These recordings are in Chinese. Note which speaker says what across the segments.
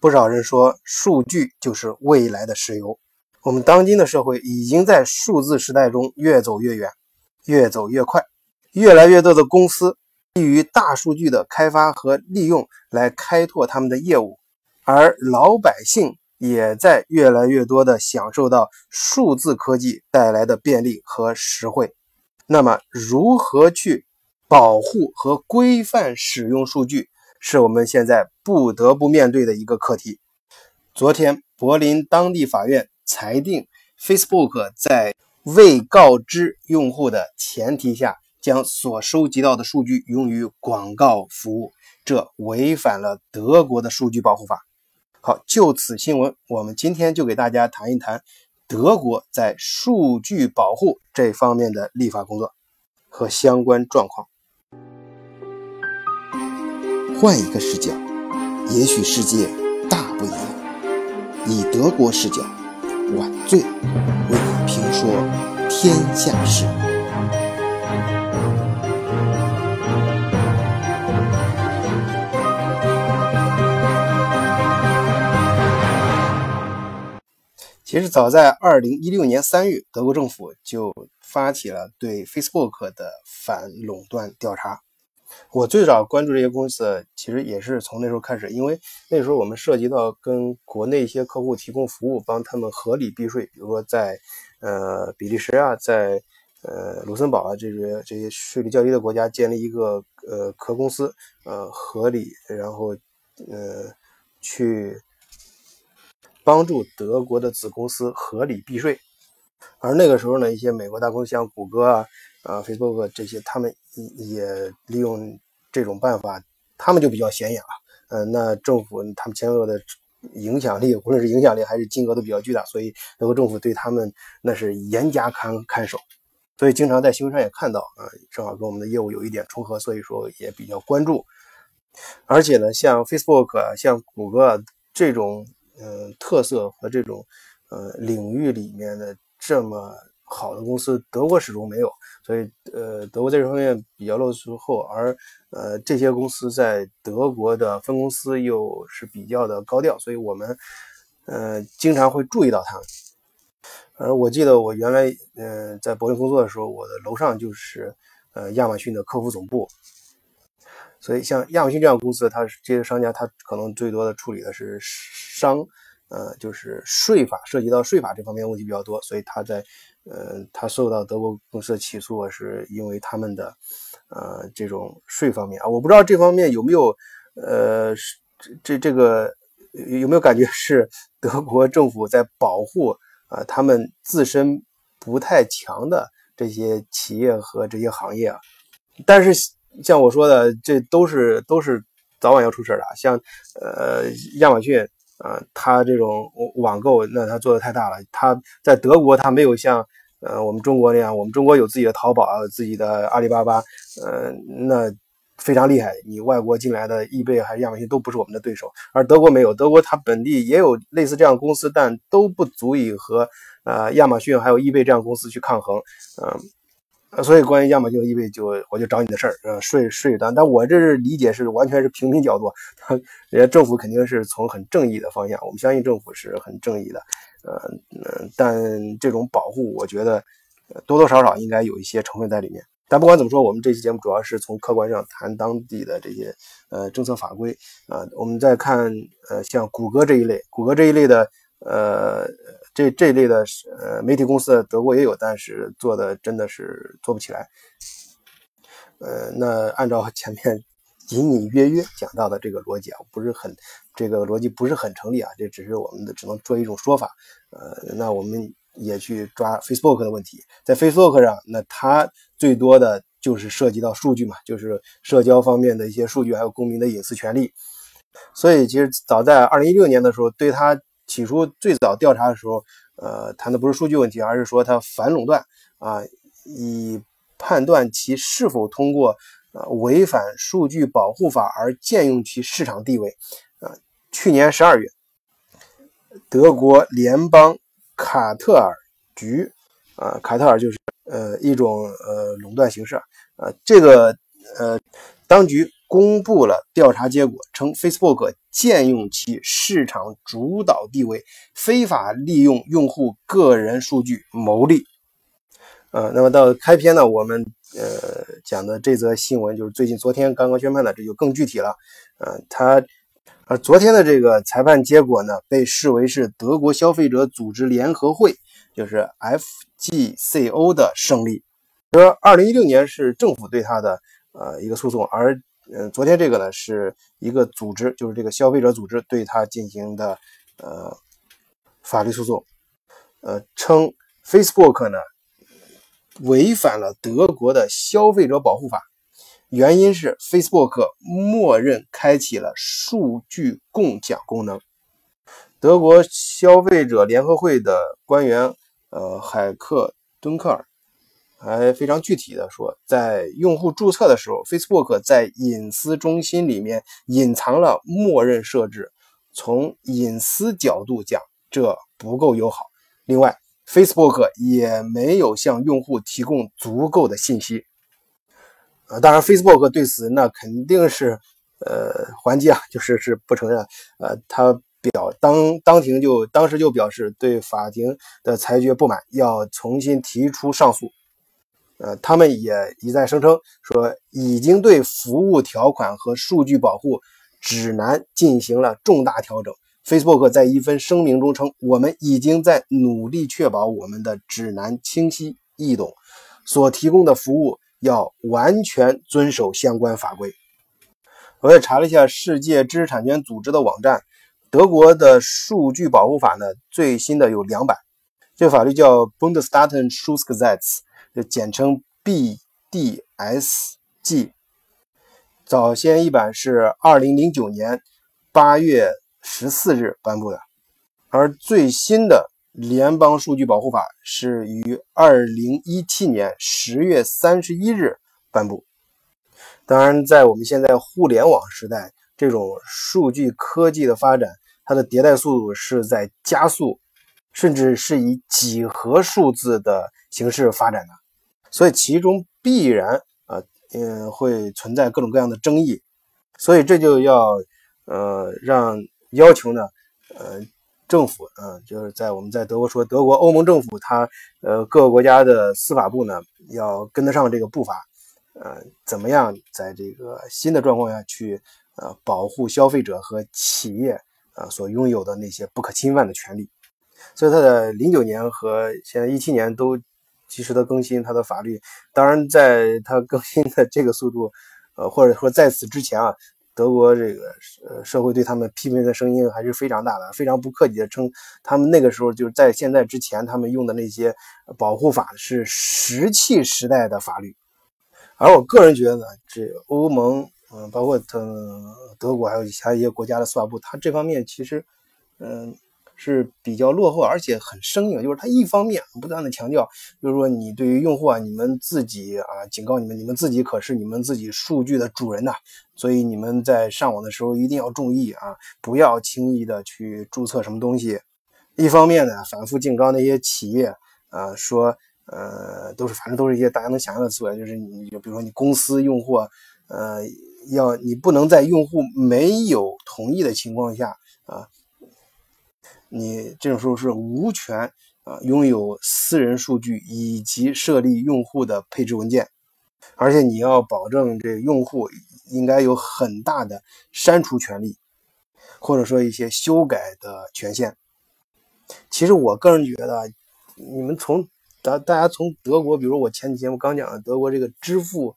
Speaker 1: 不少人说，数据就是未来的石油。我们当今的社会已经在数字时代中越走越远，越走越快。越来越多的公司基于大数据的开发和利用来开拓他们的业务，而老百姓也在越来越多的享受到数字科技带来的便利和实惠。那么，如何去保护和规范使用数据，是我们现在不得不面对的一个课题。昨天，柏林当地法院。裁定，Facebook 在未告知用户的前提下，将所收集到的数据用于广告服务，这违反了德国的数据保护法。好，就此新闻，我们今天就给大家谈一谈德国在数据保护这方面的立法工作和相关状况。
Speaker 2: 换一个视角，也许世界大不一样。以德国视角。晚醉为你评说天下事。
Speaker 1: 其实早在二零一六年三月，德国政府就发起了对 Facebook 的反垄断调查。我最早关注这些公司，其实也是从那时候开始，因为那时候我们涉及到跟国内一些客户提供服务，帮他们合理避税，比如说在呃比利时啊，在呃卢森堡啊这些这些税率较低的国家建立一个呃壳公司，呃合理，然后呃去帮助德国的子公司合理避税。而那个时候呢，一些美国大公司像谷歌啊。啊，Facebook 这些，他们也利用这种办法，他们就比较显眼了。嗯，那政府他们牵涉的影响力，无论是影响力还是金额都比较巨大，所以德国政府对他们那是严加看看守。所以经常在新闻上也看到，啊，正好跟我们的业务有一点重合，所以说也比较关注。而且呢，像 Facebook 啊、像谷歌这种，嗯，特色和这种，呃，领域里面的这么。好的公司，德国始终没有，所以呃，德国在这方面比较落后，而呃这些公司在德国的分公司又是比较的高调，所以我们呃经常会注意到他们。而我记得我原来嗯在柏林工作的时候，我的楼上就是呃亚马逊的客服总部，所以像亚马逊这样公司，它这些商家它可能最多的处理的是商。呃，就是税法涉及到税法这方面问题比较多，所以他在，呃，他受到德国公司的起诉，是因为他们的，呃，这种税方面啊，我不知道这方面有没有，呃，这这个有没有感觉是德国政府在保护啊他们自身不太强的这些企业和这些行业啊？但是像我说的，这都是都是早晚要出事的，像呃亚马逊。啊，他这种网购，那他做的太大了。他在德国，他没有像呃我们中国那样，我们中国有自己的淘宝，自己的阿里巴巴，呃，那非常厉害。你外国进来的易贝还是亚马逊都不是我们的对手。而德国没有，德国它本地也有类似这样公司，但都不足以和呃亚马逊还有易贝这样公司去抗衡。嗯。所以关于亚马逊易贝，就我就找你的事儿，呃，税税单。但我这是理解是完全是平民角度，人家政府肯定是从很正义的方向，我们相信政府是很正义的，呃，但这种保护，我觉得多多少少应该有一些成分在里面。但不管怎么说，我们这期节目主要是从客观上谈当地的这些呃政策法规啊。我们再看呃像谷歌这一类，谷歌这一类的呃。这这类的呃媒体公司，德国也有，但是做的真的是做不起来。呃，那按照前面隐隐约约讲到的这个逻辑啊，不是很这个逻辑不是很成立啊，这只是我们的只能做一种说法。呃，那我们也去抓 Facebook 的问题，在 Facebook 上，那它最多的就是涉及到数据嘛，就是社交方面的一些数据，还有公民的隐私权利。所以其实早在二零一六年的时候，对它。起初最早调查的时候，呃，谈的不是数据问题，而是说它反垄断啊，以判断其是否通过呃违反数据保护法而占用其市场地位。啊，去年十二月，德国联邦卡特尔局啊，卡特尔就是呃一种呃垄断形式啊，这个呃当局公布了调查结果，称 Facebook。借用其市场主导地位，非法利用用户个人数据牟利。呃，那么到开篇呢，我们呃讲的这则新闻就是最近昨天刚刚宣判的，这就更具体了。呃，他呃昨天的这个裁判结果呢，被视为是德国消费者组织联合会，就是 FGCO 的胜利。说二零一六年是政府对他的呃一个诉讼，而嗯昨天这个呢是一个组织，就是这个消费者组织对他进行的呃法律诉讼，呃称 Facebook 呢违反了德国的消费者保护法。原因是 Facebook 默认开启了数据共享功能。德国消费者联合会的官员呃海克敦克尔还非常具体的说，在用户注册的时候，Facebook 在隐私中心里面隐藏了默认设置。从隐私角度讲，这不够友好。另外，Facebook 也没有向用户提供足够的信息。啊，当然，Facebook 对此那肯定是呃还击啊，就是是不承认。呃，他表当当庭就当时就表示对法庭的裁决不满，要重新提出上诉。呃，他们也一再声称说已经对服务条款和数据保护指南进行了重大调整。Facebook 在一份声明中称，我们已经在努力确保我们的指南清晰易懂，所提供的服务。要完全遵守相关法规。我也查了一下世界知识产权组织的网站，德国的数据保护法呢，最新的有两版。这个法律叫 Bundesdatenschutzgesetz，就简称 BDSG。早先一版是二零零九年八月十四日颁布的，而最新的。联邦数据保护法是于二零一七年十月三十一日颁布。当然，在我们现在互联网时代，这种数据科技的发展，它的迭代速度是在加速，甚至是以几何数字的形式发展的，所以其中必然啊，嗯，会存在各种各样的争议，所以这就要呃让要求呢，呃。政府，嗯，就是在我们在德国说，德国欧盟政府，它呃各个国家的司法部呢，要跟得上这个步伐，呃，怎么样在这个新的状况下去呃保护消费者和企业啊所拥有的那些不可侵犯的权利？所以，他在零九年和现在一七年都及时的更新它的法律。当然，在它更新的这个速度，呃，或者说在此之前啊。德国这个呃社会对他们批评的声音还是非常大的，非常不客气的称他们那个时候就是在现在之前他们用的那些保护法是石器时代的法律。而我个人觉得呢，这欧盟嗯，包括他德国还有其他一些国家的司法部，他这方面其实嗯。是比较落后，而且很生硬。就是他一方面不断的强调，就是说你对于用户啊，你们自己啊，警告你们，你们自己可是你们自己数据的主人呐，所以你们在上网的时候一定要注意啊，不要轻易的去注册什么东西。一方面呢，反复警告那些企业啊，说呃，都是反正都是一些大家能想象的词汇，就是你就比如说你公司用户呃，要你不能在用户没有同意的情况下啊。你这种时候是无权啊拥有私人数据以及设立用户的配置文件，而且你要保证这用户应该有很大的删除权利，或者说一些修改的权限。其实我个人觉得，你们从大大家从德国，比如我前几天我刚讲的德国这个支付。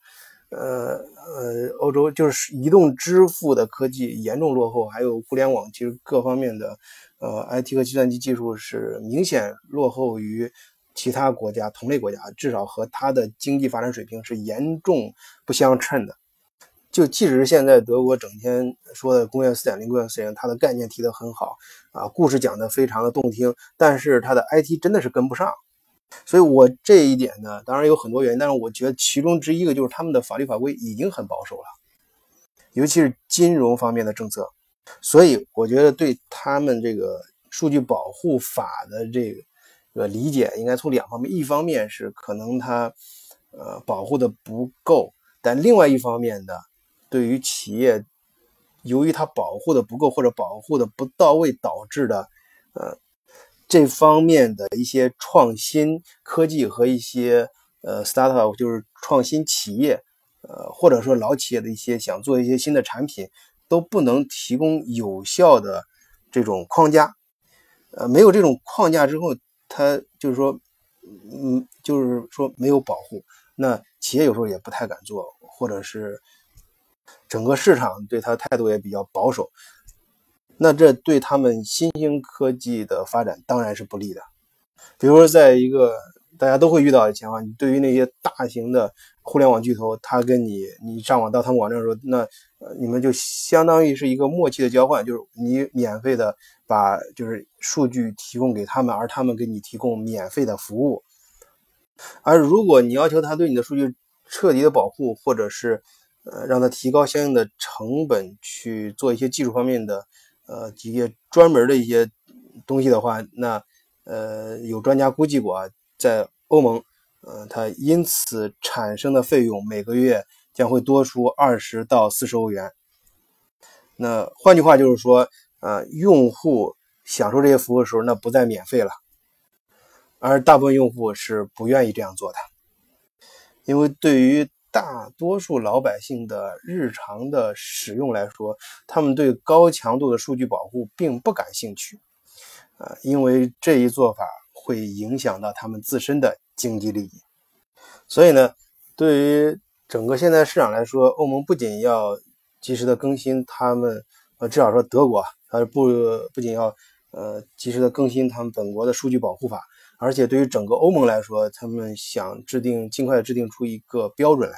Speaker 1: 呃呃，欧洲就是移动支付的科技严重落后，还有互联网，其实各方面的呃 IT 和计算机技术是明显落后于其他国家同类国家，至少和它的经济发展水平是严重不相称的。就即使是现在德国整天说的工业四点零、工业四点零，它的概念提得很好啊，故事讲得非常的动听，但是它的 IT 真的是跟不上。所以，我这一点呢，当然有很多原因，但是我觉得其中之一个就是他们的法律法规已经很保守了，尤其是金融方面的政策。所以，我觉得对他们这个数据保护法的这个理解，应该从两方面：一方面是可能它呃保护的不够，但另外一方面的对于企业由于它保护的不够或者保护的不到位导致的，呃，这方面的一些创新科技和一些呃 startup 就是创新企业，呃，或者说老企业的一些想做一些新的产品，都不能提供有效的这种框架，呃，没有这种框架之后，它就是说，嗯，就是说没有保护，那企业有时候也不太敢做，或者是。整个市场对他态度也比较保守，那这对他们新兴科技的发展当然是不利的。比如说，在一个大家都会遇到的情况，你对于那些大型的互联网巨头，他跟你你上网到他们网站的时候，那你们就相当于是一个默契的交换，就是你免费的把就是数据提供给他们，而他们给你提供免费的服务。而如果你要求他对你的数据彻底的保护，或者是呃，让他提高相应的成本去做一些技术方面的，呃，一些专门的一些东西的话，那呃，有专家估计过啊，在欧盟，呃，它因此产生的费用每个月将会多出二十到四十欧元。那换句话就是说，呃，用户享受这些服务的时候，那不再免费了，而大部分用户是不愿意这样做的，因为对于大多数老百姓的日常的使用来说，他们对高强度的数据保护并不感兴趣，啊，因为这一做法会影响到他们自身的经济利益。所以呢，对于整个现在市场来说，欧盟不仅要及时的更新他们，呃，至少说德国，它不不仅要呃及时的更新他们本国的数据保护法。而且对于整个欧盟来说，他们想制定尽快制定出一个标准来，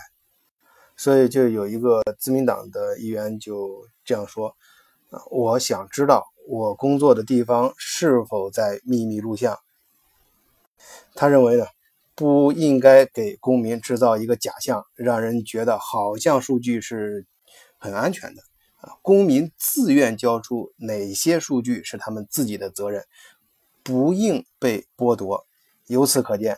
Speaker 1: 所以就有一个自民党的议员就这样说：“啊，我想知道我工作的地方是否在秘密录像。”他认为呢，不应该给公民制造一个假象，让人觉得好像数据是很安全的啊。公民自愿交出哪些数据是他们自己的责任。不应被剥夺。由此可见，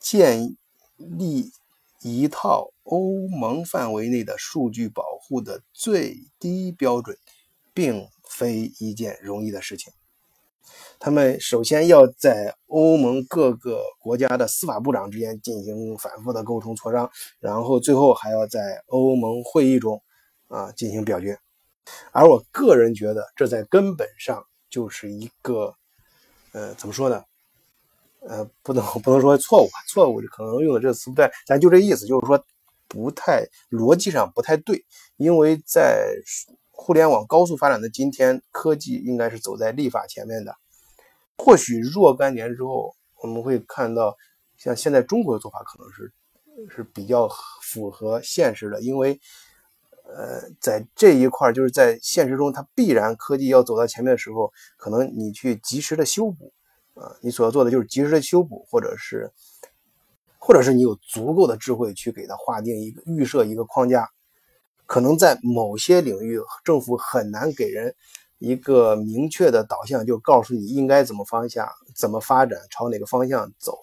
Speaker 1: 建立一套欧盟范围内的数据保护的最低标准，并非一件容易的事情。他们首先要在欧盟各个国家的司法部长之间进行反复的沟通磋商，然后最后还要在欧盟会议中啊进行表决。而我个人觉得，这在根本上就是一个。呃，怎么说呢？呃，不能不能说错误，错误可能用的这个词不对，咱就这意思，就是说不太逻辑上不太对。因为在互联网高速发展的今天，科技应该是走在立法前面的。或许若干年之后，我们会看到像现在中国的做法，可能是是比较符合现实的，因为。呃，在这一块儿就是在现实中，它必然科技要走到前面的时候，可能你去及时的修补，啊，你所要做的就是及时的修补，或者是，或者是你有足够的智慧去给它划定一个预设一个框架，可能在某些领域，政府很难给人一个明确的导向，就告诉你应该怎么方向，怎么发展，朝哪个方向走，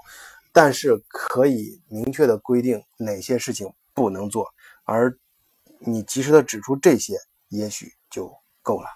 Speaker 1: 但是可以明确的规定哪些事情不能做，而。你及时的指出这些，也许就够了。